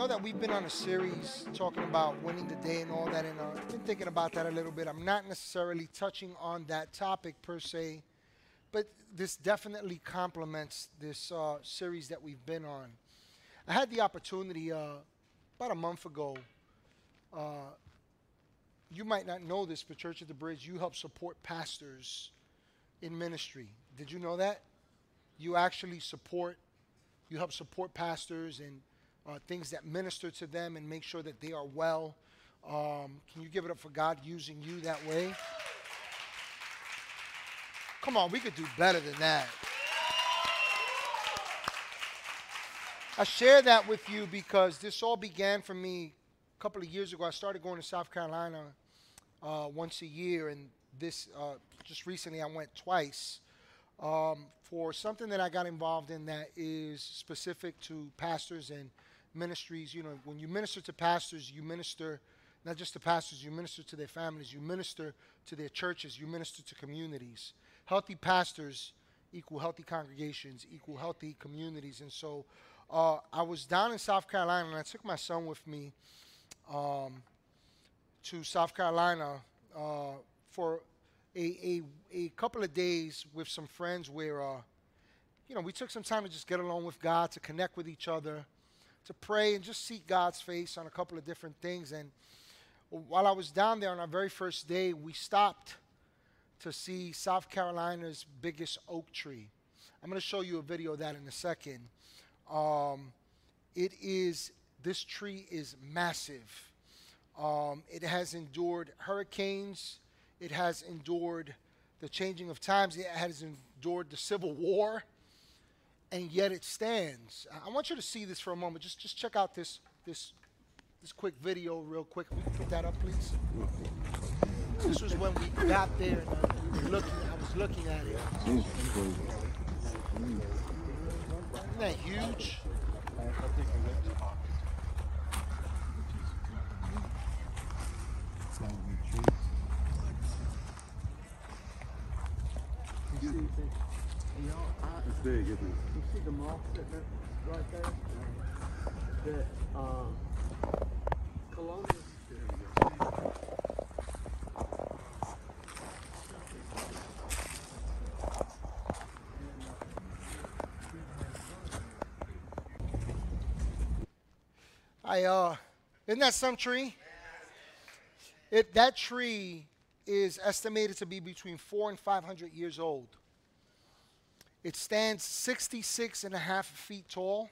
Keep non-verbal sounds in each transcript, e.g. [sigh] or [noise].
know that we've been on a series talking about winning the day and all that, and uh, I've been thinking about that a little bit. I'm not necessarily touching on that topic per se, but this definitely complements this uh, series that we've been on. I had the opportunity uh, about a month ago. Uh, you might not know this, but Church of the Bridge, you help support pastors in ministry. Did you know that? You actually support, you help support pastors and uh, things that minister to them and make sure that they are well. Um, can you give it up for God using you that way? Come on, we could do better than that. I share that with you because this all began for me a couple of years ago. I started going to South Carolina uh, once a year, and this uh, just recently I went twice um, for something that I got involved in that is specific to pastors and ministries. You know, when you minister to pastors, you minister not just to pastors, you minister to their families, you minister to their churches, you minister to communities. Healthy pastors equal healthy congregations, equal healthy communities. And so uh, I was down in South Carolina and I took my son with me um, to South Carolina uh, for a, a, a couple of days with some friends where, uh, you know, we took some time to just get along with God, to connect with each other to pray and just seek God's face on a couple of different things. And while I was down there on our very first day, we stopped to see South Carolina's biggest oak tree. I'm going to show you a video of that in a second. Um, it is, this tree is massive. Um, it has endured hurricanes, it has endured the changing of times, it has endured the Civil War and yet it stands. I want you to see this for a moment. Just just check out this this this quick video real quick. We can put that up, please. This was when we got there and uh, we were looking. I was looking at it. Isn't that huge? It's big, isn't it? You see the sitting right there? Columbus. I uh, isn't that some tree? It that tree is estimated to be between four and five hundred years old. It stands 66 and a half feet tall.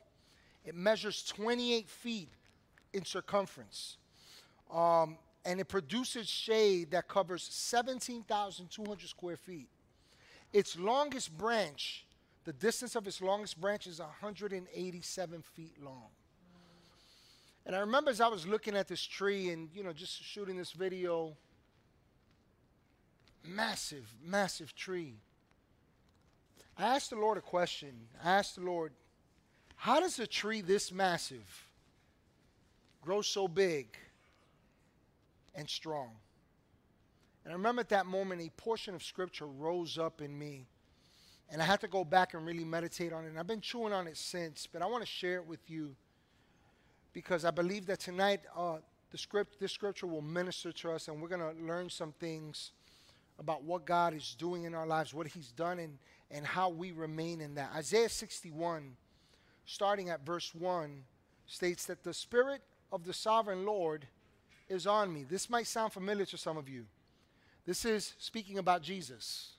It measures 28 feet in circumference. Um, and it produces shade that covers 17,200 square feet. Its longest branch, the distance of its longest branch is 187 feet long. And I remember as I was looking at this tree and, you know, just shooting this video, massive, massive tree. I asked the Lord a question. I asked the Lord, how does a tree this massive grow so big and strong? And I remember at that moment, a portion of scripture rose up in me. And I had to go back and really meditate on it. And I've been chewing on it since, but I want to share it with you because I believe that tonight uh, the script, this scripture will minister to us, and we're going to learn some things about what God is doing in our lives, what He's done, and, and how we remain in that. Isaiah 61, starting at verse 1, states that the Spirit of the sovereign Lord is on me. This might sound familiar to some of you. This is speaking about Jesus.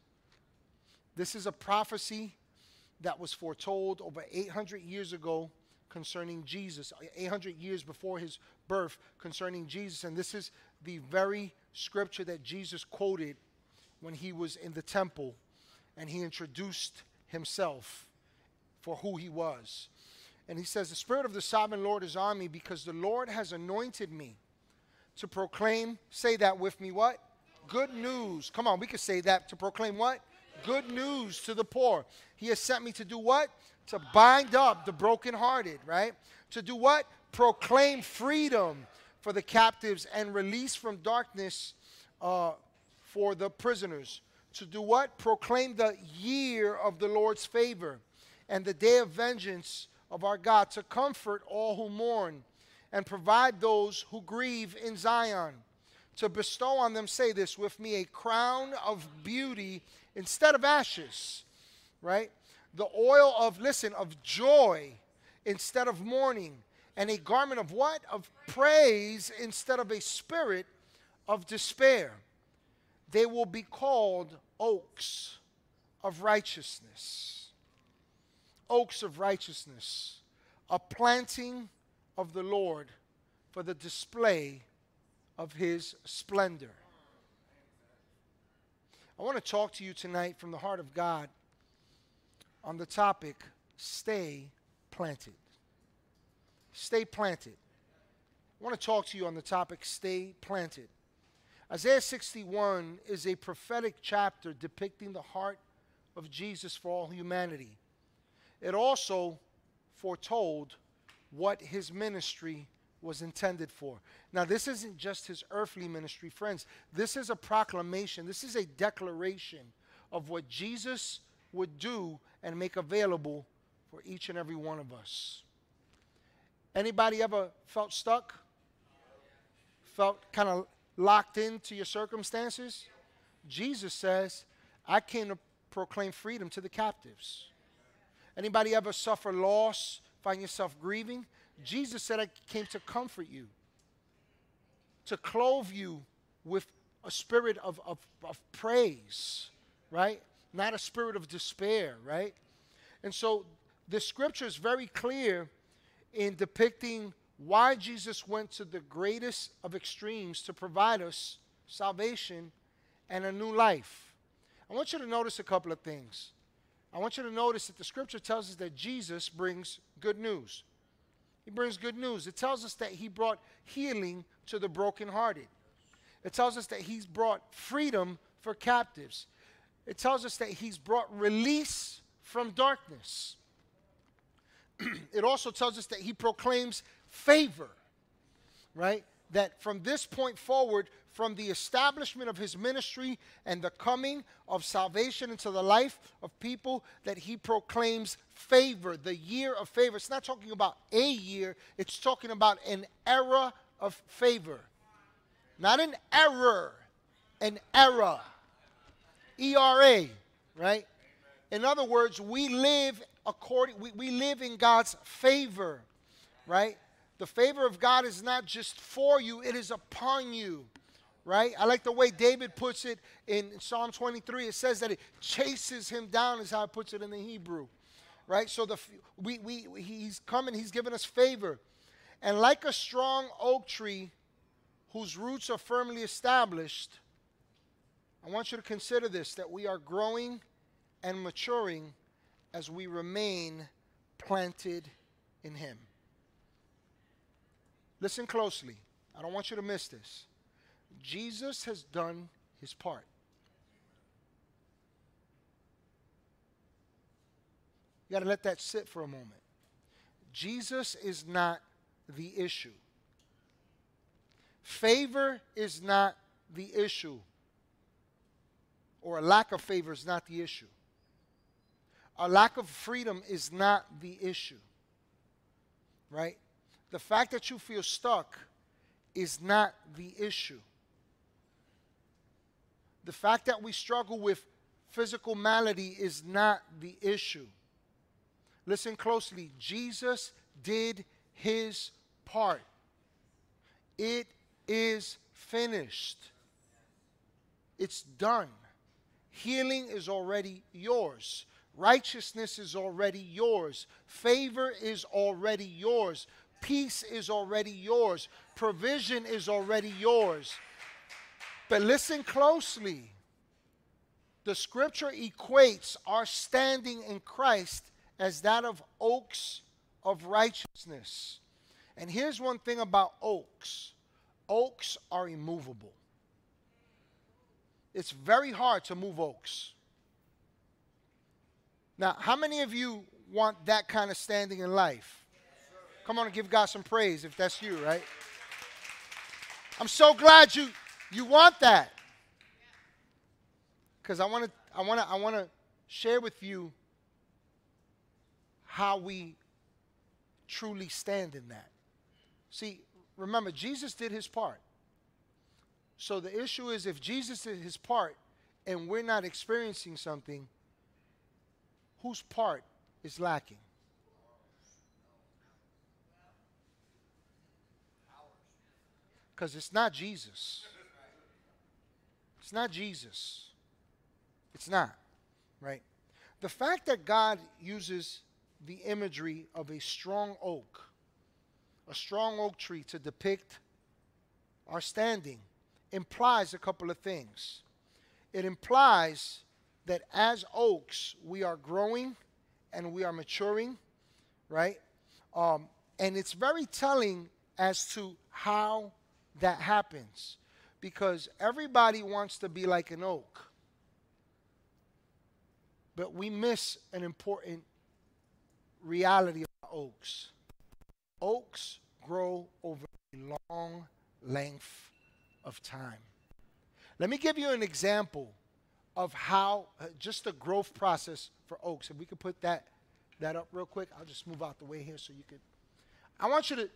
This is a prophecy that was foretold over 800 years ago concerning Jesus, 800 years before his birth concerning Jesus. And this is the very scripture that Jesus quoted when he was in the temple and he introduced himself for who he was. And he says, The Spirit of the sovereign Lord is on me because the Lord has anointed me to proclaim, say that with me, what? Good news. Come on, we could say that to proclaim what? Good news to the poor. He has sent me to do what? To bind up the brokenhearted, right? To do what? Proclaim freedom for the captives and release from darkness uh, for the prisoners. To do what? Proclaim the year of the Lord's favor and the day of vengeance of our God, to comfort all who mourn and provide those who grieve in Zion. To bestow on them, say this with me, a crown of beauty instead of ashes, right? The oil of, listen, of joy instead of mourning, and a garment of what? Of praise instead of a spirit of despair. They will be called oaks of righteousness. Oaks of righteousness, a planting of the Lord for the display of his splendor. I want to talk to you tonight from the heart of God on the topic stay planted. Stay planted. I want to talk to you on the topic stay planted. Isaiah 61 is a prophetic chapter depicting the heart of Jesus for all humanity. It also foretold what his ministry was intended for. Now, this isn't just his earthly ministry, friends. This is a proclamation, this is a declaration of what Jesus would do and make available for each and every one of us. Anybody ever felt stuck? Felt kind of locked into your circumstances? Jesus says, I came to proclaim freedom to the captives. Anybody ever suffer loss, find yourself grieving? Jesus said, I came to comfort you, to clothe you with a spirit of, of, of praise, right? Not a spirit of despair, right? And so the scripture is very clear in depicting why Jesus went to the greatest of extremes to provide us salvation and a new life. I want you to notice a couple of things. I want you to notice that the scripture tells us that Jesus brings good news. He brings good news. It tells us that he brought healing to the brokenhearted. It tells us that he's brought freedom for captives. It tells us that he's brought release from darkness. [clears throat] it also tells us that he proclaims favor, right? That from this point forward, from the establishment of his ministry and the coming of salvation into the life of people that he proclaims favor, the year of favor. It's not talking about a year, it's talking about an era of favor. Not an error, an era. E R A, right? In other words, we live according we, we live in God's favor, right? The favor of God is not just for you, it is upon you right? I like the way David puts it in Psalm 23. It says that it chases him down, is how it puts it in the Hebrew, right? So the we, we he's coming, he's given us favor, and like a strong oak tree whose roots are firmly established, I want you to consider this: that we are growing and maturing as we remain planted in Him. Listen closely. I don't want you to miss this. Jesus has done his part. You got to let that sit for a moment. Jesus is not the issue. Favor is not the issue, or a lack of favor is not the issue. A lack of freedom is not the issue, right? The fact that you feel stuck is not the issue. The fact that we struggle with physical malady is not the issue. Listen closely. Jesus did his part. It is finished. It's done. Healing is already yours. Righteousness is already yours. Favor is already yours. Peace is already yours. Provision is already yours. But listen closely. The scripture equates our standing in Christ as that of oaks of righteousness. And here's one thing about oaks oaks are immovable. It's very hard to move oaks. Now, how many of you want that kind of standing in life? Come on and give God some praise if that's you, right? I'm so glad you you want that. Because I want to I want to I want to share with you how we truly stand in that. See, remember, Jesus did his part. So the issue is if Jesus did his part and we're not experiencing something, whose part is lacking? Because it's not Jesus. It's not Jesus. It's not, right? The fact that God uses the imagery of a strong oak, a strong oak tree to depict our standing, implies a couple of things. It implies that as oaks, we are growing and we are maturing, right? Um, and it's very telling as to how that happens because everybody wants to be like an oak. But we miss an important reality of oaks. Oaks grow over a long length of time. Let me give you an example of how uh, just the growth process for oaks. If we could put that that up real quick, I'll just move out the way here so you could. I want you to,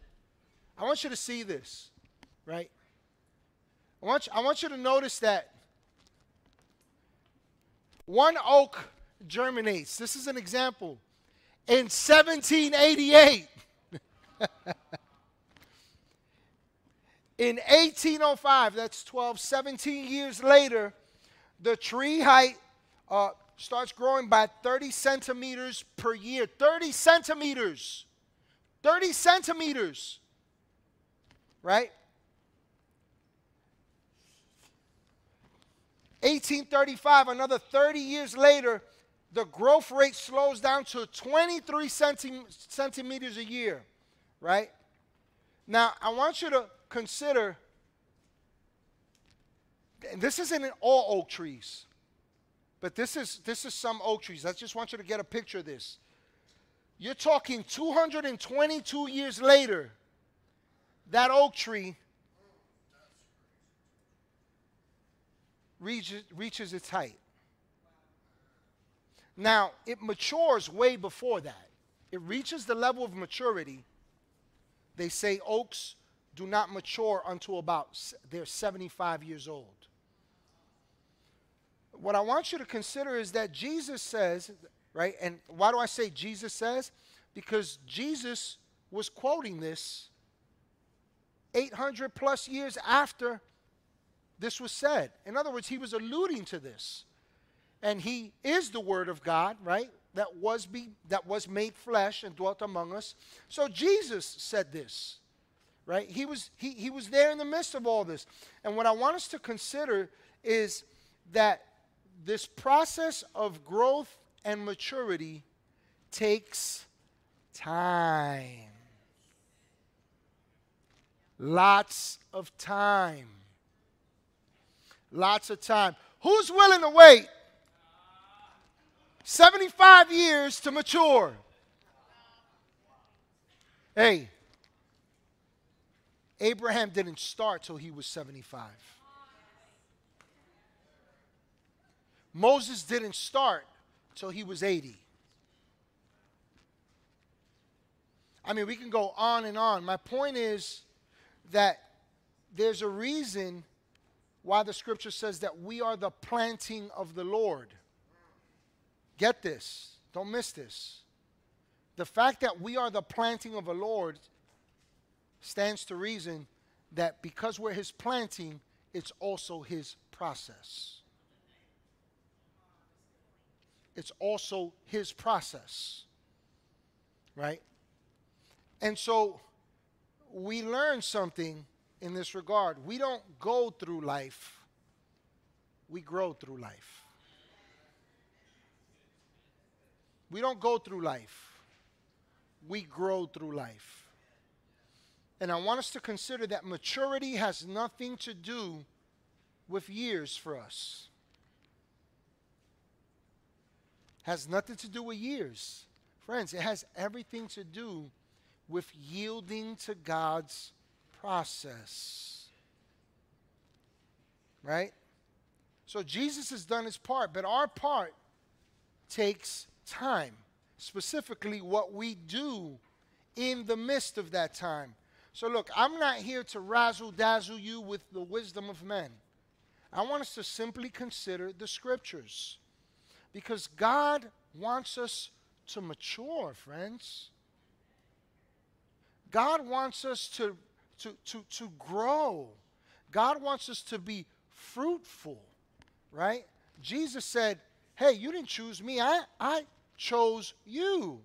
I want you to see this, right? I want you, I want you to notice that one oak germinates. This is an example. In 1788, [laughs] in 1805, that's 12, 17 years later, the tree height uh, starts growing by 30 centimeters per year. 30 centimeters. 30 centimeters. Right? 1835, another 30 years later, the growth rate slows down to 23 centi- centimeters a year, right? Now, I want you to consider this isn't in all oak trees, but this is, this is some oak trees. I just want you to get a picture of this. You're talking 222 years later, that oak tree reaches, reaches its height. Now, it matures way before that. It reaches the level of maturity. They say oaks do not mature until about they're 75 years old. What I want you to consider is that Jesus says, right? And why do I say Jesus says? Because Jesus was quoting this 800 plus years after this was said. In other words, he was alluding to this. And he is the word of God, right? That was be that was made flesh and dwelt among us. So Jesus said this. Right? He was he, he was there in the midst of all this. And what I want us to consider is that this process of growth and maturity takes time. Lots of time. Lots of time. Who's willing to wait 75 years to mature? Hey, Abraham didn't start till he was 75. Moses didn't start till he was 80. I mean, we can go on and on. My point is that there's a reason why the scripture says that we are the planting of the Lord. Get this, don't miss this. The fact that we are the planting of the Lord stands to reason that because we're his planting, it's also his process. It's also his process. Right? And so we learn something in this regard. We don't go through life, we grow through life. We don't go through life, we grow through life. And I want us to consider that maturity has nothing to do with years for us. Has nothing to do with years. Friends, it has everything to do with yielding to God's process. Right? So Jesus has done his part, but our part takes time. Specifically, what we do in the midst of that time. So, look, I'm not here to razzle dazzle you with the wisdom of men. I want us to simply consider the scriptures because God wants us to mature, friends. God wants us to, to, to, to grow. God wants us to be fruitful, right? Jesus said, Hey, you didn't choose me, I, I chose you.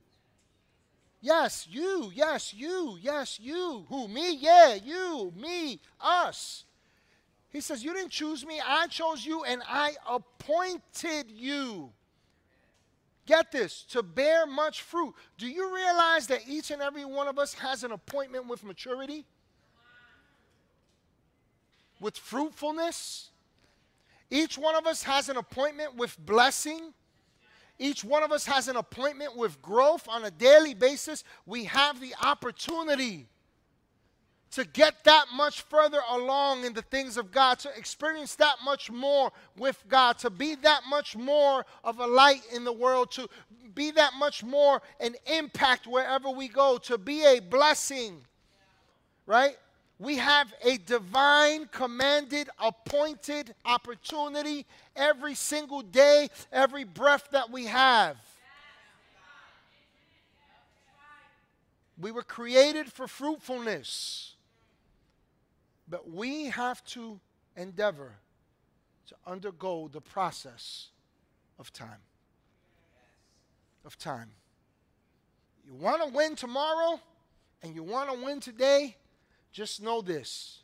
Yes, you, yes, you, yes, you. Who? Me? Yeah, you, me, us. He says, You didn't choose me, I chose you, and I appointed you. Get this, to bear much fruit. Do you realize that each and every one of us has an appointment with maturity? With fruitfulness? Each one of us has an appointment with blessing. Each one of us has an appointment with growth on a daily basis. We have the opportunity to get that much further along in the things of God, to experience that much more with God, to be that much more of a light in the world, to be that much more an impact wherever we go, to be a blessing, right? We have a divine, commanded, appointed opportunity every single day, every breath that we have. We were created for fruitfulness. But we have to endeavor to undergo the process of time. Of time. You want to win tomorrow and you want to win today, just know this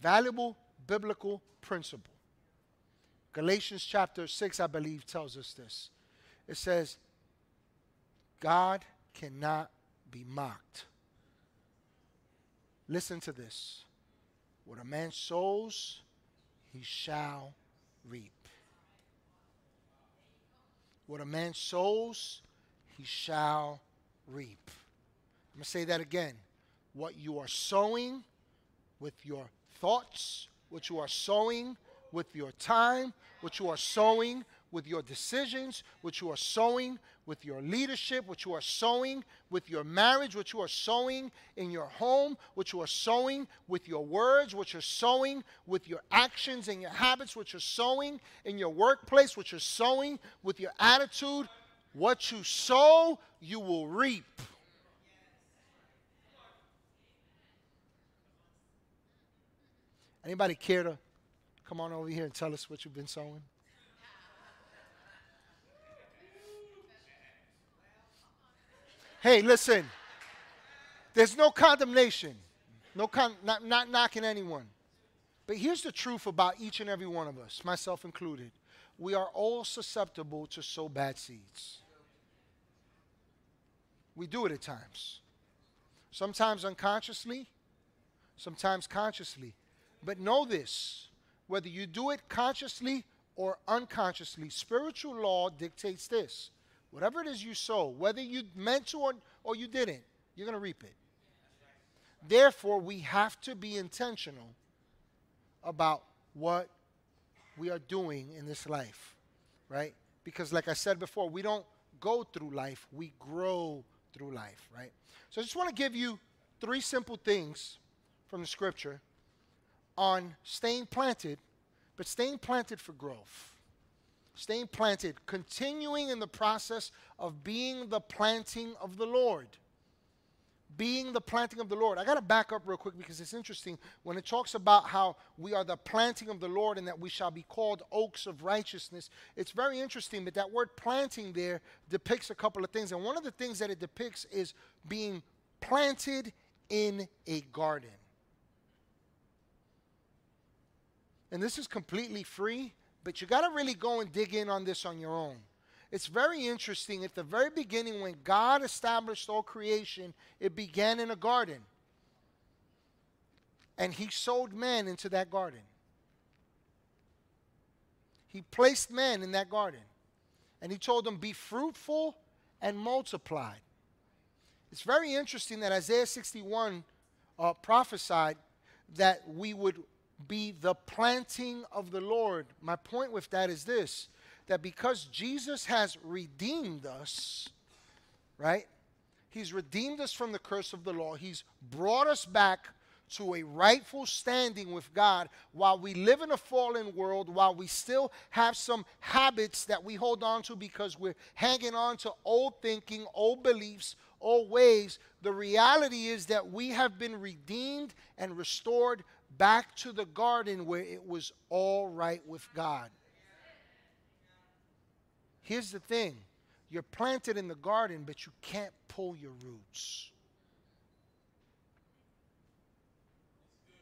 valuable biblical principle. Galatians chapter 6, I believe, tells us this. It says, God cannot be mocked. Listen to this. What a man sows, he shall reap. What a man sows, he shall reap. I'm going to say that again. What you are sowing with your thoughts, what you are sowing with your time, what you are sowing with your decisions, what you are sowing with your leadership, what you are sowing with your marriage, what you are sowing in your home, what you are sowing with your words, what you're sowing with your actions and your habits, what you're sowing in your workplace, what you're sowing with your attitude. What you sow, you will reap. Anybody care to come on over here and tell us what you've been sowing? Hey, listen. There's no condemnation. No con- not, not knocking anyone. But here's the truth about each and every one of us, myself included. We are all susceptible to sow bad seeds. We do it at times. Sometimes unconsciously, sometimes consciously. But know this whether you do it consciously or unconsciously, spiritual law dictates this Whatever it is you sow, whether you meant to or, or you didn't, you're going to reap it. Therefore, we have to be intentional about what we are doing in this life, right? Because, like I said before, we don't go through life, we grow through life, right? So, I just want to give you three simple things from the scripture on staying planted, but staying planted for growth staying planted, continuing in the process of being the planting of the Lord. Being the planting of the Lord. I got to back up real quick because it's interesting when it talks about how we are the planting of the Lord and that we shall be called oaks of righteousness. It's very interesting, but that word planting there depicts a couple of things. And one of the things that it depicts is being planted in a garden. And this is completely free but you got to really go and dig in on this on your own. It's very interesting. At the very beginning, when God established all creation, it began in a garden. And He sowed man into that garden. He placed man in that garden. And He told them, Be fruitful and multiply. It's very interesting that Isaiah 61 uh, prophesied that we would be the planting of the Lord. My point with that is this that because Jesus has redeemed us, right? He's redeemed us from the curse of the law. He's brought us back to a rightful standing with God while we live in a fallen world, while we still have some habits that we hold on to because we're hanging on to old thinking, old beliefs, old ways. The reality is that we have been redeemed and restored back to the garden where it was all right with God. Here's the thing you're planted in the garden, but you can't pull your roots.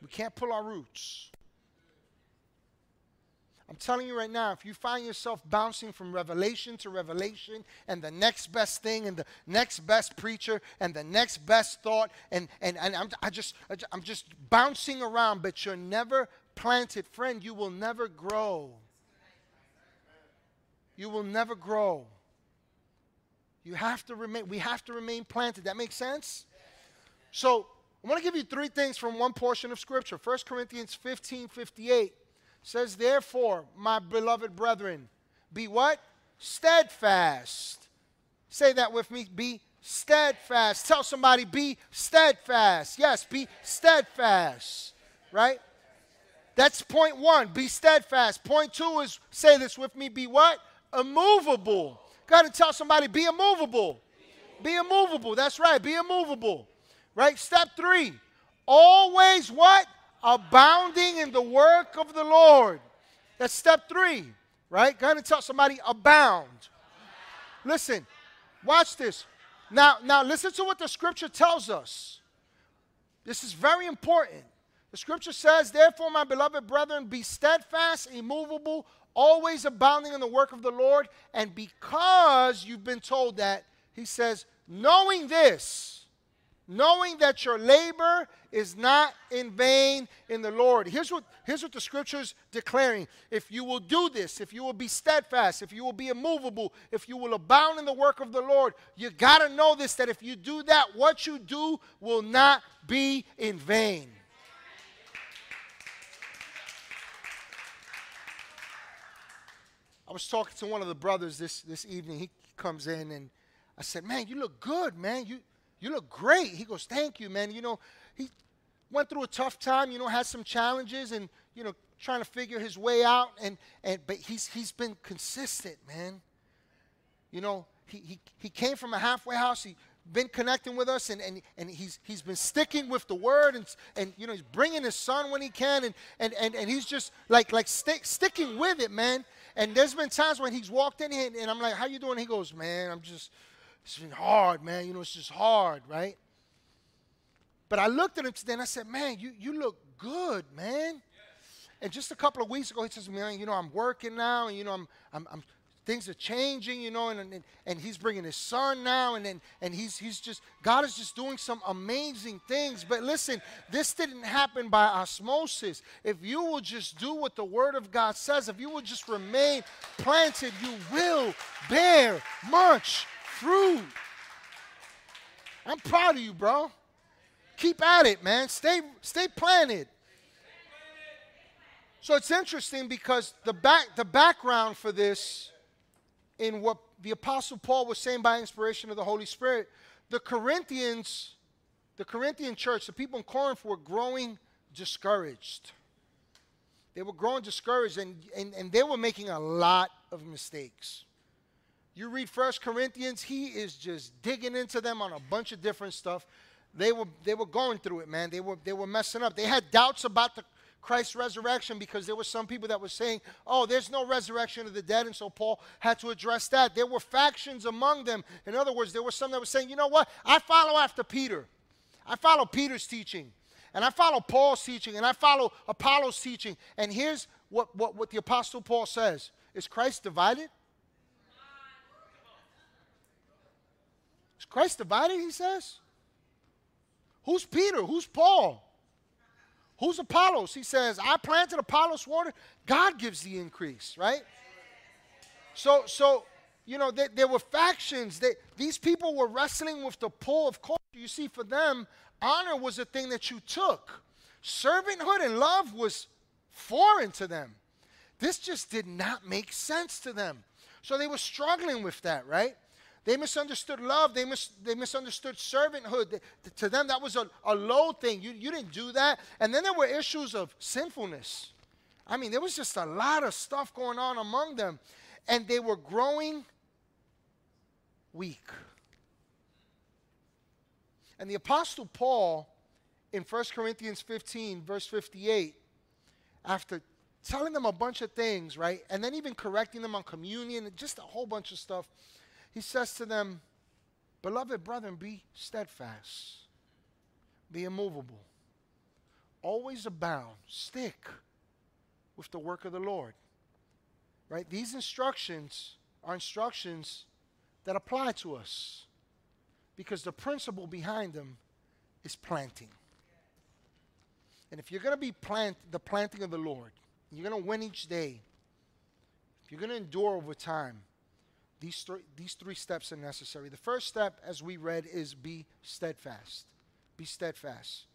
We can't pull our roots. I'm telling you right now, if you find yourself bouncing from revelation to revelation and the next best thing and the next best preacher and the next best thought, and, and, and I'm, I just, I'm just bouncing around, but you're never planted, friend, you will never grow. You will never grow. You have to remain, we have to remain planted. That makes sense? So I want to give you three things from one portion of Scripture. 1 Corinthians 15 58 says, Therefore, my beloved brethren, be what? Steadfast. Say that with me. Be steadfast. Tell somebody, be steadfast. Yes, be steadfast. Right? That's point one. Be steadfast. Point two is, say this with me, be what? Immovable. Got to tell somebody, be immovable. Be immovable. That's right. Be immovable. Right? Step three, always what? Abounding in the work of the Lord. That's step three, right? Go ahead and tell somebody, abound. Listen, watch this. Now, now listen to what the scripture tells us. This is very important. The scripture says, Therefore, my beloved brethren, be steadfast, immovable, always abounding in the work of the Lord. And because you've been told that, he says, knowing this, knowing that your labor is not in vain in the Lord. Here's what, here's what the scripture's declaring. If you will do this, if you will be steadfast, if you will be immovable, if you will abound in the work of the Lord, you got to know this that if you do that, what you do will not be in vain. I was talking to one of the brothers this, this evening. He comes in and I said, Man, you look good, man. You, you look great. He goes, Thank you, man. You know, he went through a tough time, you know, had some challenges and, you know, trying to figure his way out. And, and but he's he's been consistent, man. You know, he, he, he came from a halfway house. He been connecting with us and, and, and he's, he's been sticking with the word and, and you know he's bringing his son when he can and, and, and, and he's just like like stick, sticking with it man and there's been times when he's walked in here and i'm like how you doing he goes man i'm just it's been hard, man. You know, it's just hard, right? But I looked at him today and I said, man, you, you look good, man. And just a couple of weeks ago, he says, man, you know, I'm working now, and you know, I'm, I'm, I'm things are changing, you know, and, and, and he's bringing his son now, and, and, and he's, he's just, God is just doing some amazing things. But listen, this didn't happen by osmosis. If you will just do what the Word of God says, if you will just remain planted, you will bear much fruit. I'm proud of you, bro. Keep at it, man. Stay, stay planted. So it's interesting because the back the background for this in what the apostle Paul was saying by inspiration of the Holy Spirit, the Corinthians, the Corinthian church, the people in Corinth were growing discouraged. They were growing discouraged and, and, and they were making a lot of mistakes. You read First Corinthians, he is just digging into them on a bunch of different stuff. They were they were going through it, man. They were they were messing up. They had doubts about the Christ's resurrection because there were some people that were saying, "Oh, there's no resurrection of the dead," and so Paul had to address that. There were factions among them. In other words, there were some that were saying, "You know what? I follow after Peter. I follow Peter's teaching, and I follow Paul's teaching, and I follow Apollos' teaching." And here's what what, what the apostle Paul says: Is Christ divided? Christ divided, he says? Who's Peter? Who's Paul? Who's Apollos? He says, I planted Apollos water. God gives the increase, right? So, so you know, there, there were factions. That these people were wrestling with the pull of culture. You see, for them, honor was a thing that you took. Servanthood and love was foreign to them. This just did not make sense to them. So they were struggling with that, right? They misunderstood love. They, mis- they misunderstood servanthood. They- to them, that was a, a low thing. You, you didn't do that. And then there were issues of sinfulness. I mean, there was just a lot of stuff going on among them. And they were growing weak. And the Apostle Paul, in 1 Corinthians 15, verse 58, after telling them a bunch of things, right, and then even correcting them on communion just a whole bunch of stuff, he says to them, Beloved brethren, be steadfast, be immovable, always abound, stick with the work of the Lord. Right? These instructions are instructions that apply to us because the principle behind them is planting. And if you're going to be plant the planting of the Lord, you're going to win each day. If you're going to endure over time, these three, these three steps are necessary. The first step, as we read, is be steadfast. Be steadfast.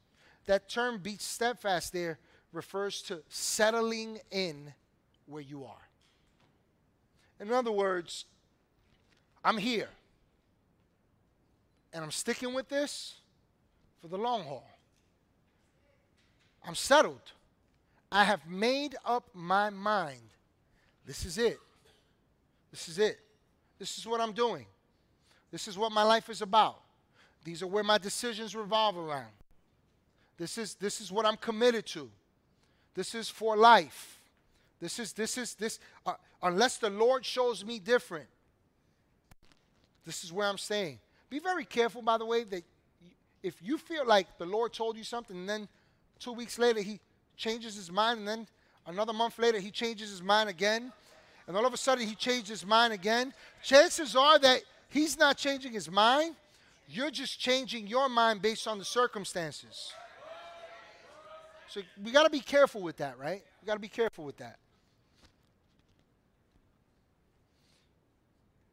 That term, be steadfast, there refers to settling in where you are. In other words, I'm here. And I'm sticking with this for the long haul. I'm settled. I have made up my mind. This is it. This is it. This is what I'm doing. This is what my life is about. These are where my decisions revolve around. This is, this is what I'm committed to. This is for life. This is, this is, this, uh, unless the Lord shows me different, this is where I'm staying. Be very careful, by the way, that if you feel like the Lord told you something and then two weeks later he changes his mind and then another month later he changes his mind again and all of a sudden he changed his mind again, chances are that he's not changing his mind. You're just changing your mind based on the circumstances. So we got to be careful with that, right? We got to be careful with that.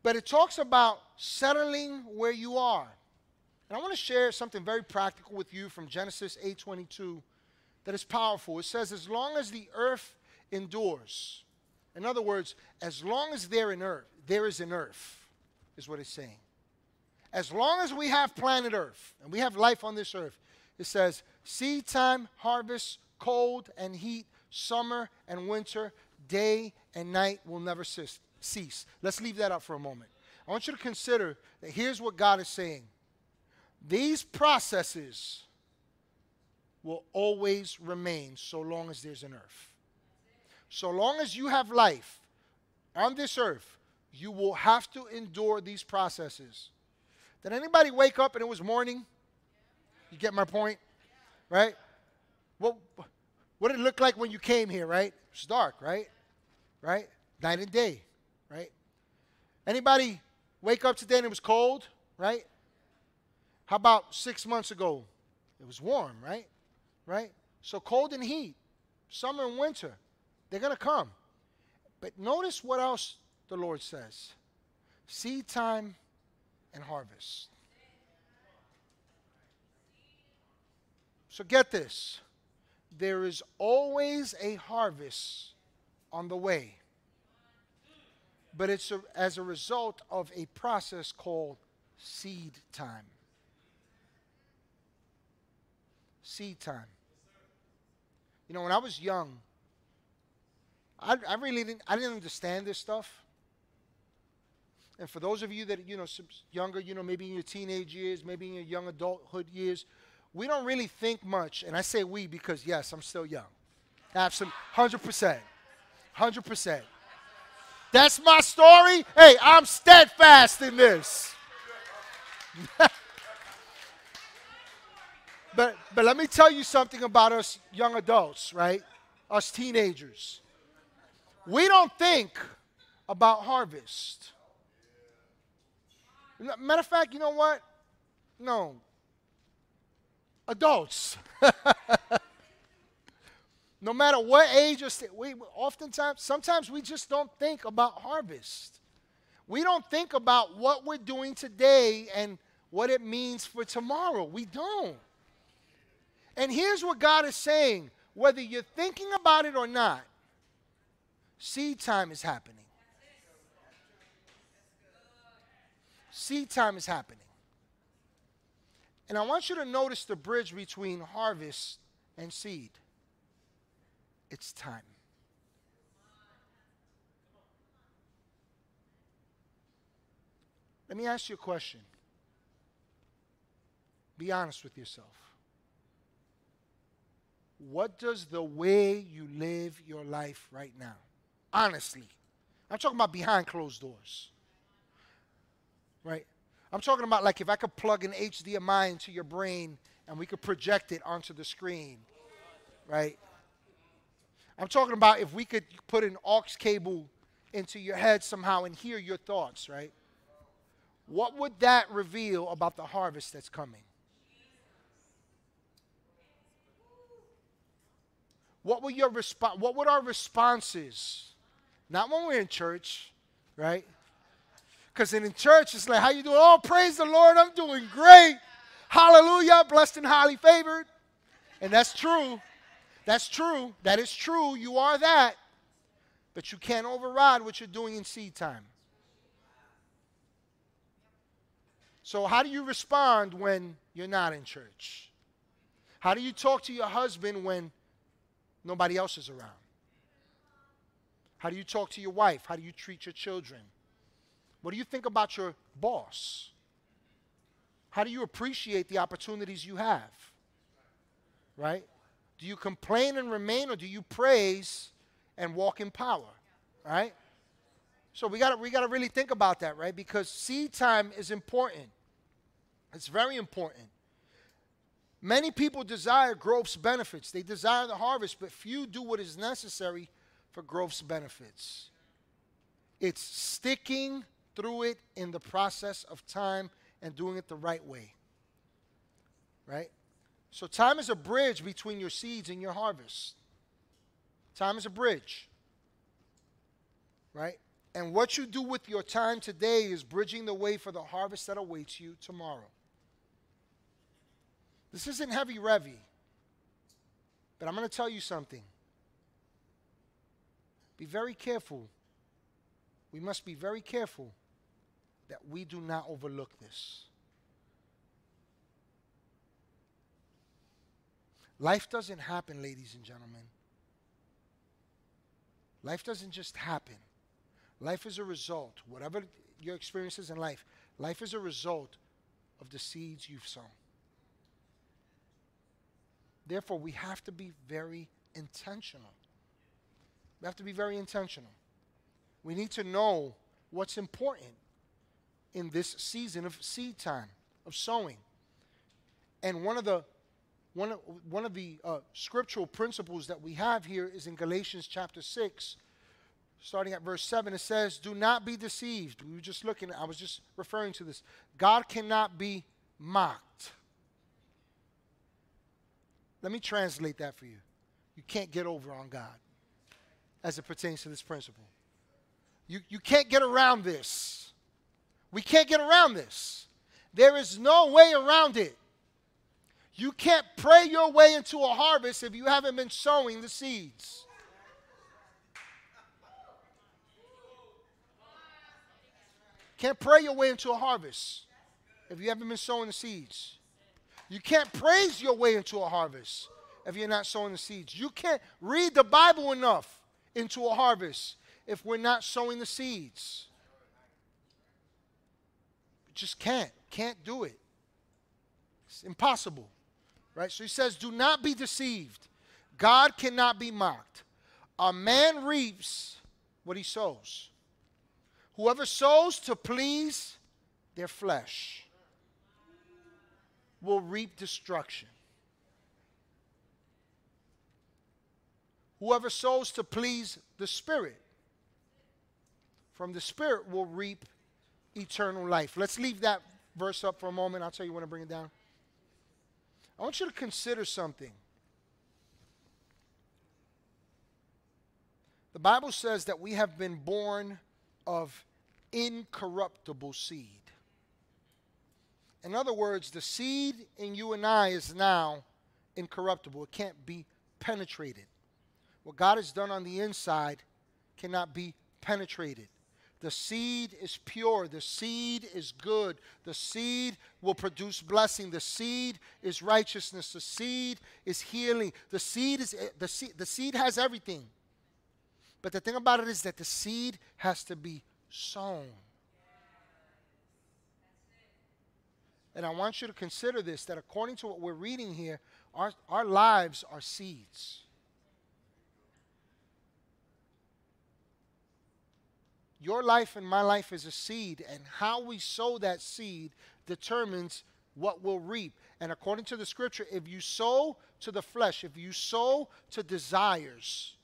But it talks about settling where you are. And I want to share something very practical with you from Genesis 8:22 that is powerful. It says as long as the earth endures. In other words, as long as there in earth, there is an earth is what it's saying. As long as we have planet Earth and we have life on this earth, it says seed time, harvest, cold and heat, summer and winter, day and night will never cease. Let's leave that up for a moment. I want you to consider that here's what God is saying. These processes will always remain so long as there's an earth. So long as you have life on this earth, you will have to endure these processes. Did anybody wake up and it was morning? You get my point? Right? What, what did it look like when you came here, right? It's dark, right? Right? Night and day, right? Anybody wake up today and it was cold, right? How about six months ago? It was warm, right? Right? So cold and heat, summer and winter, they're going to come. But notice what else the Lord says seed time and harvest. So get this there is always a harvest on the way, but it's a, as a result of a process called seed time. Seed time. You know, when I was young, I, I really didn't, I didn't understand this stuff. And for those of you that, you know, younger, you know, maybe in your teenage years, maybe in your young adulthood years, we don't really think much. And I say we because, yes, I'm still young. Absolutely. 100%. 100%. That's my story. Hey, I'm steadfast in this. [laughs] but, but let me tell you something about us young adults, right? Us teenagers. We don't think about harvest. Matter of fact, you know what? No. Adults. [laughs] no matter what age we oftentimes, sometimes we just don't think about harvest. We don't think about what we're doing today and what it means for tomorrow. We don't. And here's what God is saying whether you're thinking about it or not, seed time is happening. seed time is happening. And I want you to notice the bridge between harvest and seed. It's time. Let me ask you a question. Be honest with yourself. What does the way you live your life right now? Honestly. I'm talking about behind closed doors. Right? I'm talking about like if I could plug an HDMI into your brain and we could project it onto the screen. Right? I'm talking about if we could put an aux cable into your head somehow and hear your thoughts, right? What would that reveal about the harvest that's coming? What were your resp- what would our responses? Not when we're in church, right? Because in church it's like, how you doing? Oh, praise the Lord, I'm doing great. Hallelujah, blessed and highly favored. And that's true. That's true. That is true. You are that. But you can't override what you're doing in seed time. So, how do you respond when you're not in church? How do you talk to your husband when nobody else is around? How do you talk to your wife? How do you treat your children? What do you think about your boss? How do you appreciate the opportunities you have? Right? Do you complain and remain, or do you praise and walk in power? Right? So we got to we got to really think about that, right? Because seed time is important. It's very important. Many people desire growth's benefits. They desire the harvest, but few do what is necessary for growth's benefits. It's sticking through it in the process of time and doing it the right way. Right? So, time is a bridge between your seeds and your harvest. Time is a bridge. Right? And what you do with your time today is bridging the way for the harvest that awaits you tomorrow. This isn't heavy revy, but I'm going to tell you something. Be very careful. We must be very careful that we do not overlook this. Life doesn't happen, ladies and gentlemen. Life doesn't just happen. Life is a result. Whatever your experiences in life, life is a result of the seeds you've sown. Therefore, we have to be very intentional. We have to be very intentional. We need to know what's important in this season of seed time, of sowing. And one of the one of, one of the uh, scriptural principles that we have here is in Galatians chapter 6, starting at verse 7. It says, Do not be deceived. We were just looking, I was just referring to this. God cannot be mocked. Let me translate that for you. You can't get over on God as it pertains to this principle. You, you can't get around this. We can't get around this. There is no way around it. You can't pray your way into a harvest if you haven't been sowing the seeds. Can't pray your way into a harvest if you haven't been sowing the seeds. You can't praise your way into a harvest if you're not sowing the seeds. You can't read the Bible enough into a harvest if we're not sowing the seeds. Just can't. Can't do it. It's impossible. Right? So he says, Do not be deceived. God cannot be mocked. A man reaps what he sows. Whoever sows to please their flesh will reap destruction. Whoever sows to please the Spirit from the Spirit will reap eternal life. Let's leave that verse up for a moment. I'll tell you when to bring it down. I want you to consider something. The Bible says that we have been born of incorruptible seed. In other words, the seed in you and I is now incorruptible. It can't be penetrated. What God has done on the inside cannot be penetrated. The seed is pure. The seed is good. The seed will produce blessing. The seed is righteousness. The seed is healing. The seed is the seed, the seed has everything. But the thing about it is that the seed has to be sown. And I want you to consider this that according to what we're reading here, our, our lives are seeds. Your life and my life is a seed, and how we sow that seed determines what we'll reap. And according to the scripture, if you sow to the flesh, if you sow to desires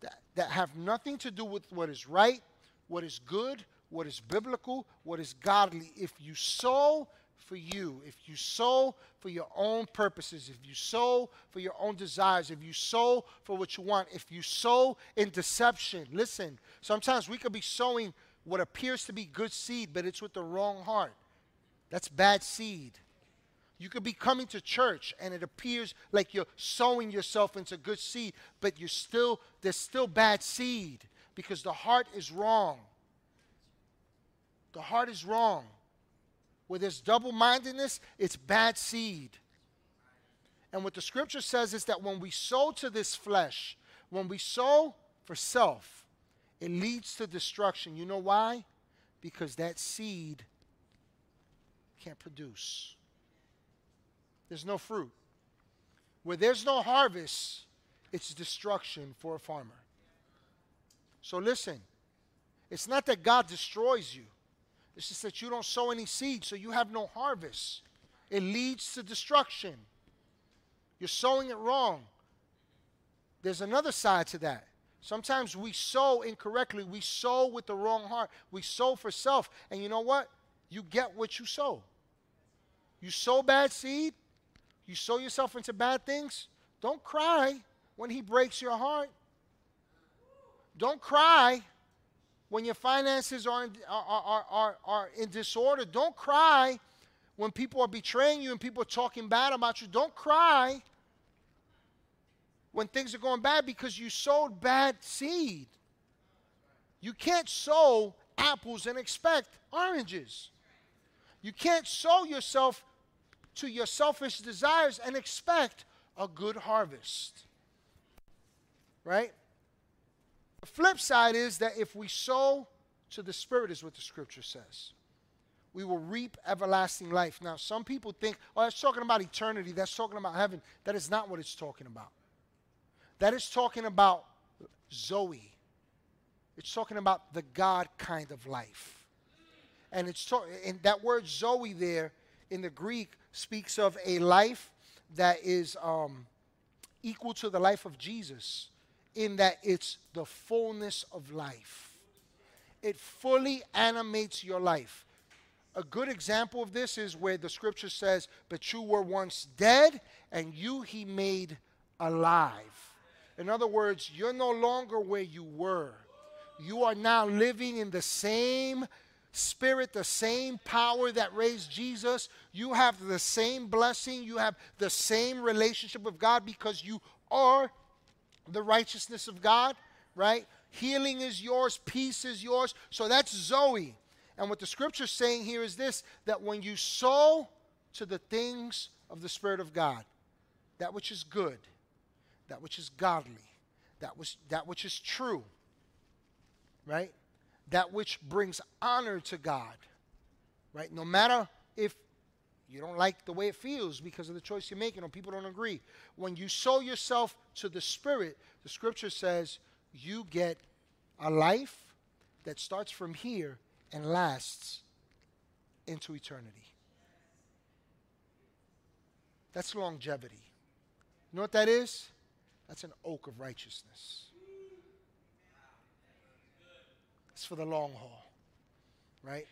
that, that have nothing to do with what is right, what is good, what is biblical, what is godly, if you sow for you, if you sow for your own purposes, if you sow for your own desires, if you sow for what you want, if you sow in deception, listen, sometimes we could be sowing what appears to be good seed, but it's with the wrong heart. That's bad seed. You could be coming to church and it appears like you're sowing yourself into good seed, but you're still there's still bad seed because the heart is wrong. The heart is wrong. Where there's double mindedness, it's bad seed. And what the scripture says is that when we sow to this flesh, when we sow for self, it leads to destruction. You know why? Because that seed can't produce. There's no fruit. Where there's no harvest, it's destruction for a farmer. So listen, it's not that God destroys you. It's just that you don't sow any seed, so you have no harvest. It leads to destruction. You're sowing it wrong. There's another side to that. Sometimes we sow incorrectly. We sow with the wrong heart. We sow for self. And you know what? You get what you sow. You sow bad seed, you sow yourself into bad things. Don't cry when he breaks your heart. Don't cry when your finances are in, are, are, are, are in disorder. Don't cry when people are betraying you and people are talking bad about you. Don't cry when things are going bad because you sowed bad seed. You can't sow apples and expect oranges. You can't sow yourself to your selfish desires and expect a good harvest. Right? Flip side is that if we sow to the Spirit, is what the scripture says, we will reap everlasting life. Now, some people think, oh, that's talking about eternity, that's talking about heaven. That is not what it's talking about. That is talking about Zoe. It's talking about the God kind of life. And it's and that word Zoe there in the Greek speaks of a life that is um, equal to the life of Jesus in that it's the fullness of life. It fully animates your life. A good example of this is where the scripture says, But you were once dead, and you he made alive. In other words, you're no longer where you were. You are now living in the same spirit, the same power that raised Jesus. You have the same blessing. You have the same relationship with God because you are the righteousness of God, right? Healing is yours, peace is yours. So that's Zoe. And what the scripture's saying here is this that when you sow to the things of the Spirit of God, that which is good, that which is godly, that which, that which is true, right? That which brings honor to God, right? No matter if you don't like the way it feels because of the choice you're making, or people don't agree. When you sow yourself to the Spirit, the scripture says you get a life that starts from here and lasts into eternity. That's longevity. You know what that is? That's an oak of righteousness. It's for the long haul, right?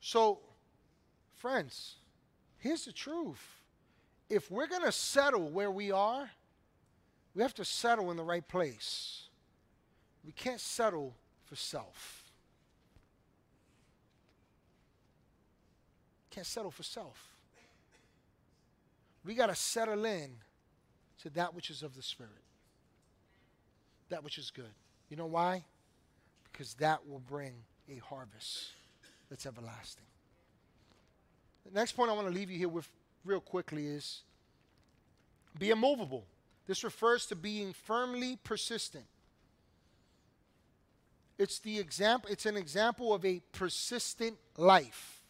So, Friends, here's the truth. If we're going to settle where we are, we have to settle in the right place. We can't settle for self. Can't settle for self. We got to settle in to that which is of the Spirit, that which is good. You know why? because that will bring a harvest that's everlasting. The next point I want to leave you here with real quickly is be immovable. This refers to being firmly persistent. It's the example it's an example of a persistent life.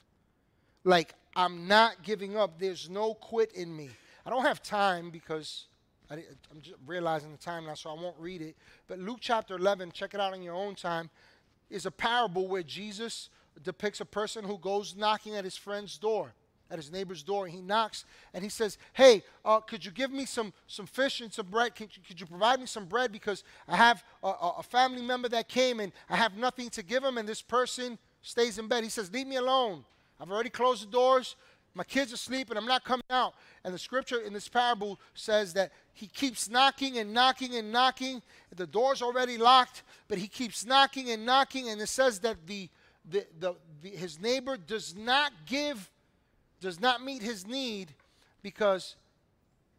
Like I'm not giving up. There's no quit in me. I don't have time because I, am just realizing the time now, so I won't read it. But Luke chapter 11, check it out in your own time, is a parable where Jesus depicts a person who goes knocking at his friend's door, at his neighbor's door, he knocks and he says, "Hey, uh, could you give me some some fish and some bread? Could you, could you provide me some bread because I have a, a family member that came and I have nothing to give him, and this person stays in bed." He says, "Leave me alone. I've already closed the doors. My kids are sleeping. I'm not coming out. And the scripture in this parable says that he keeps knocking and knocking and knocking. The door's already locked, but he keeps knocking and knocking. And it says that the, the, the, the his neighbor does not give, does not meet his need because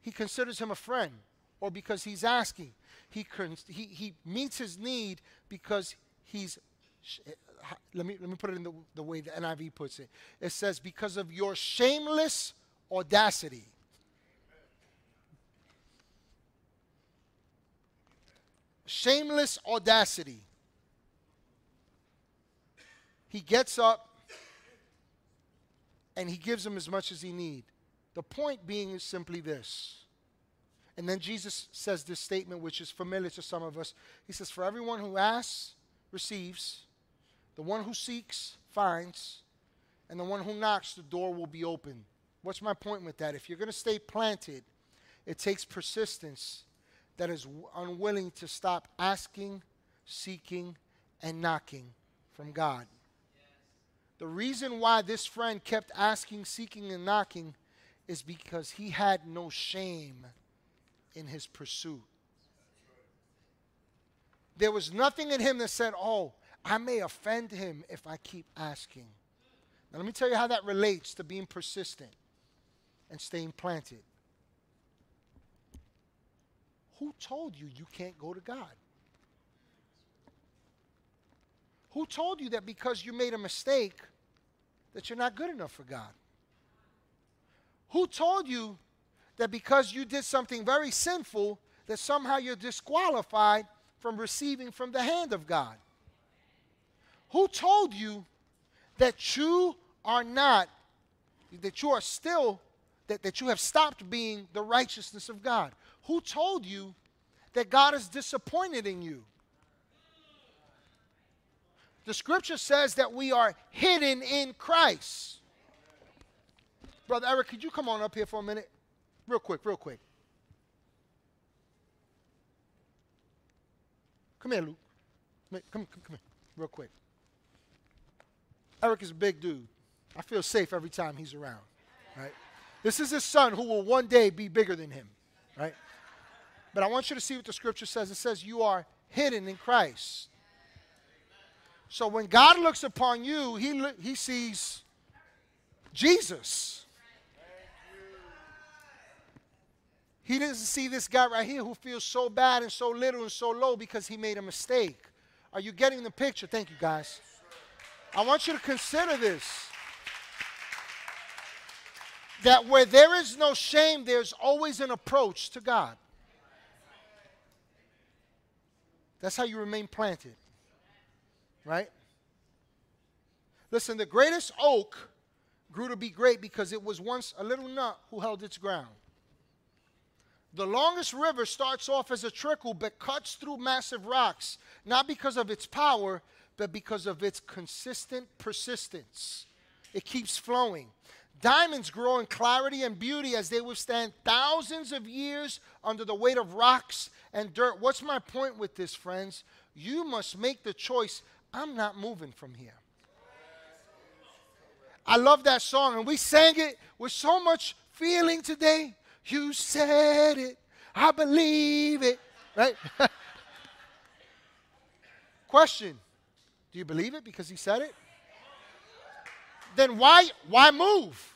he considers him a friend or because he's asking. He, he, he meets his need because he's let me, let me put it in the, the way the NIV puts it. It says, because of your shameless audacity. Shameless audacity. He gets up and he gives him as much as he need. The point being is simply this. And then Jesus says this statement, which is familiar to some of us. He says, For everyone who asks, receives. The one who seeks finds, and the one who knocks, the door will be open. What's my point with that? If you're going to stay planted, it takes persistence that is unwilling to stop asking, seeking, and knocking from God. The reason why this friend kept asking, seeking, and knocking is because he had no shame in his pursuit. There was nothing in him that said, Oh, I may offend him if I keep asking. Now, let me tell you how that relates to being persistent and staying planted. Who told you you can't go to God? Who told you that because you made a mistake that you're not good enough for God? Who told you that because you did something very sinful that somehow you're disqualified from receiving from the hand of God? Who told you that you are not, that you are still, that, that you have stopped being the righteousness of God? Who told you that God is disappointed in you? The scripture says that we are hidden in Christ. Brother Eric, could you come on up here for a minute? Real quick, real quick. Come here, Luke. Come, come, come here, real quick. Eric is a big dude. I feel safe every time he's around, right? This is his son who will one day be bigger than him, right? But I want you to see what the scripture says. It says, You are hidden in Christ. So when God looks upon you, he, he sees Jesus. He doesn't see this guy right here who feels so bad and so little and so low because he made a mistake. Are you getting the picture? Thank you, guys. I want you to consider this. That where there is no shame, there's always an approach to God. That's how you remain planted. Right? Listen, the greatest oak grew to be great because it was once a little nut who held its ground. The longest river starts off as a trickle but cuts through massive rocks, not because of its power, but because of its consistent persistence. It keeps flowing. Diamonds grow in clarity and beauty as they withstand thousands of years under the weight of rocks and dirt. What's my point with this, friends? You must make the choice I'm not moving from here. I love that song, and we sang it with so much feeling today. You said it, I believe it, right? [laughs] Question do you believe it because he said it? Then why why move?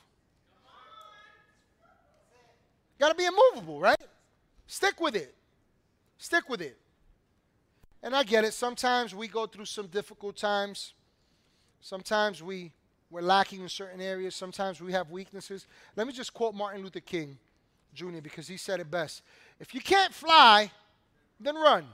Got to be immovable, right? Stick with it. Stick with it. And I get it. Sometimes we go through some difficult times. Sometimes we, we're lacking in certain areas. Sometimes we have weaknesses. Let me just quote Martin Luther King Jr. because he said it best. If you can't fly, then run.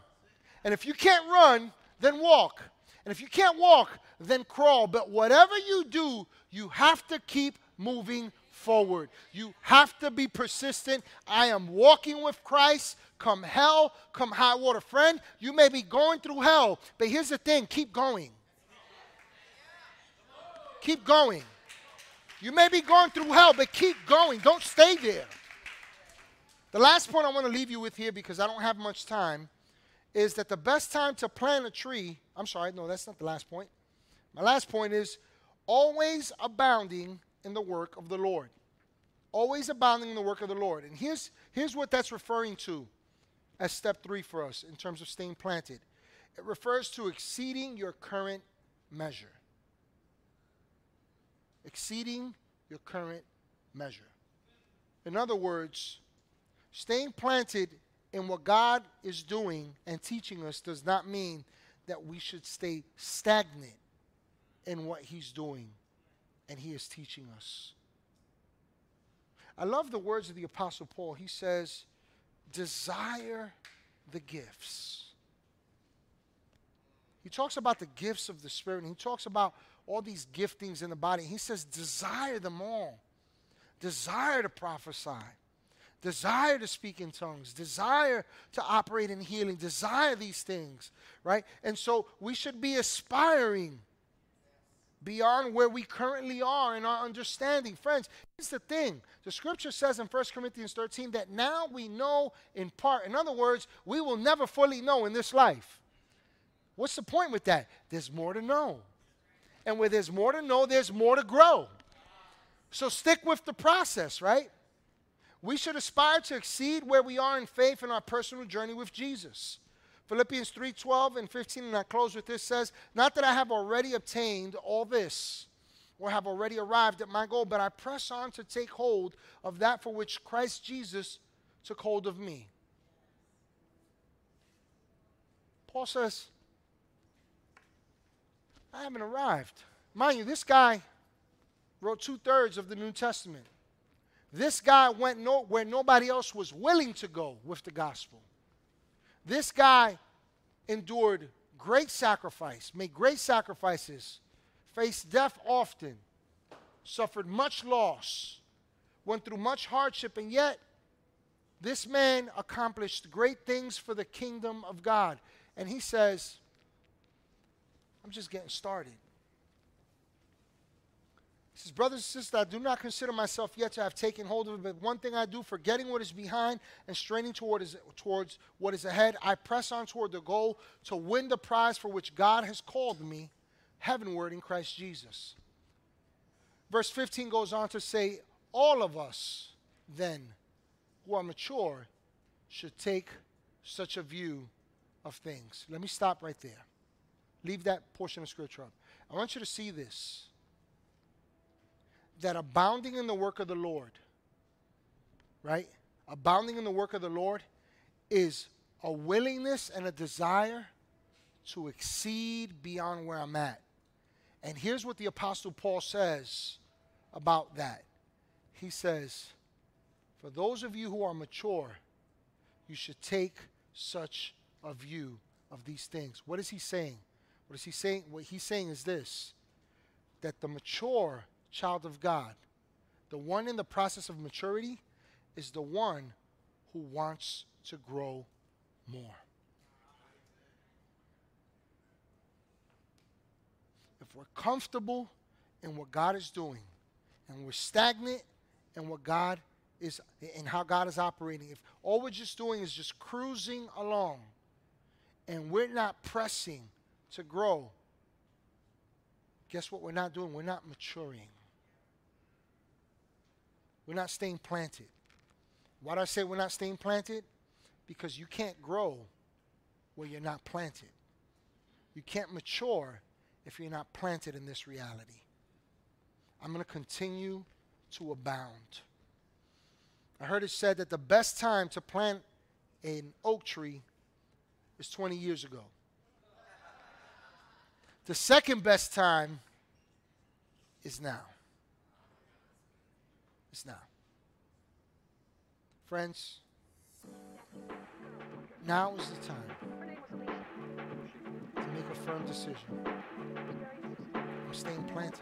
And if you can't run, then walk. And if you can't walk, then crawl. But whatever you do, you have to keep moving forward. You have to be persistent. I am walking with Christ. Come hell, come high water. Friend, you may be going through hell, but here's the thing keep going. Keep going. You may be going through hell, but keep going. Don't stay there. The last point I want to leave you with here, because I don't have much time, is that the best time to plant a tree, I'm sorry, no, that's not the last point. My last point is always abounding in the work of the Lord. Always abounding in the work of the Lord. And here's, here's what that's referring to as step three for us in terms of staying planted it refers to exceeding your current measure. Exceeding your current measure. In other words, staying planted in what God is doing and teaching us does not mean that we should stay stagnant in what He's doing and He is teaching us. I love the words of the Apostle Paul. He says, Desire the gifts. He talks about the gifts of the Spirit, and he talks about all these giftings in the body. He says, Desire them all. Desire to prophesy desire to speak in tongues, desire to operate in healing, desire these things, right? And so we should be aspiring beyond where we currently are in our understanding. Friends, here's the thing the scripture says in 1 Corinthians 13 that now we know in part. In other words, we will never fully know in this life. What's the point with that? There's more to know. And where there's more to know, there's more to grow. So stick with the process, right? We should aspire to exceed where we are in faith in our personal journey with Jesus. Philippians 3:12 and 15 and I close with this says, "Not that I have already obtained all this or have already arrived at my goal, but I press on to take hold of that for which Christ Jesus took hold of me." Paul says, I haven't arrived. Mind you, this guy wrote two thirds of the New Testament. This guy went no, where nobody else was willing to go with the gospel. This guy endured great sacrifice, made great sacrifices, faced death often, suffered much loss, went through much hardship, and yet this man accomplished great things for the kingdom of God. And he says, I'm just getting started. He says, Brothers and sisters, I do not consider myself yet to have taken hold of it, but one thing I do, forgetting what is behind and straining toward is, towards what is ahead, I press on toward the goal to win the prize for which God has called me heavenward in Christ Jesus. Verse 15 goes on to say, All of us, then, who are mature, should take such a view of things. Let me stop right there. Leave that portion of scripture up. I want you to see this that abounding in the work of the Lord, right? Abounding in the work of the Lord is a willingness and a desire to exceed beyond where I'm at. And here's what the Apostle Paul says about that. He says, For those of you who are mature, you should take such a view of these things. What is he saying? What is he saying? What he's saying is this that the mature child of God, the one in the process of maturity, is the one who wants to grow more. If we're comfortable in what God is doing and we're stagnant in what God is and how God is operating, if all we're just doing is just cruising along and we're not pressing to grow, guess what we're not doing? We're not maturing. We're not staying planted. Why do I say we're not staying planted? Because you can't grow where you're not planted. You can't mature if you're not planted in this reality. I'm going to continue to abound. I heard it said that the best time to plant an oak tree is 20 years ago. The second best time is now. It's now. Friends, now is the time to make a firm decision. I'm staying planted.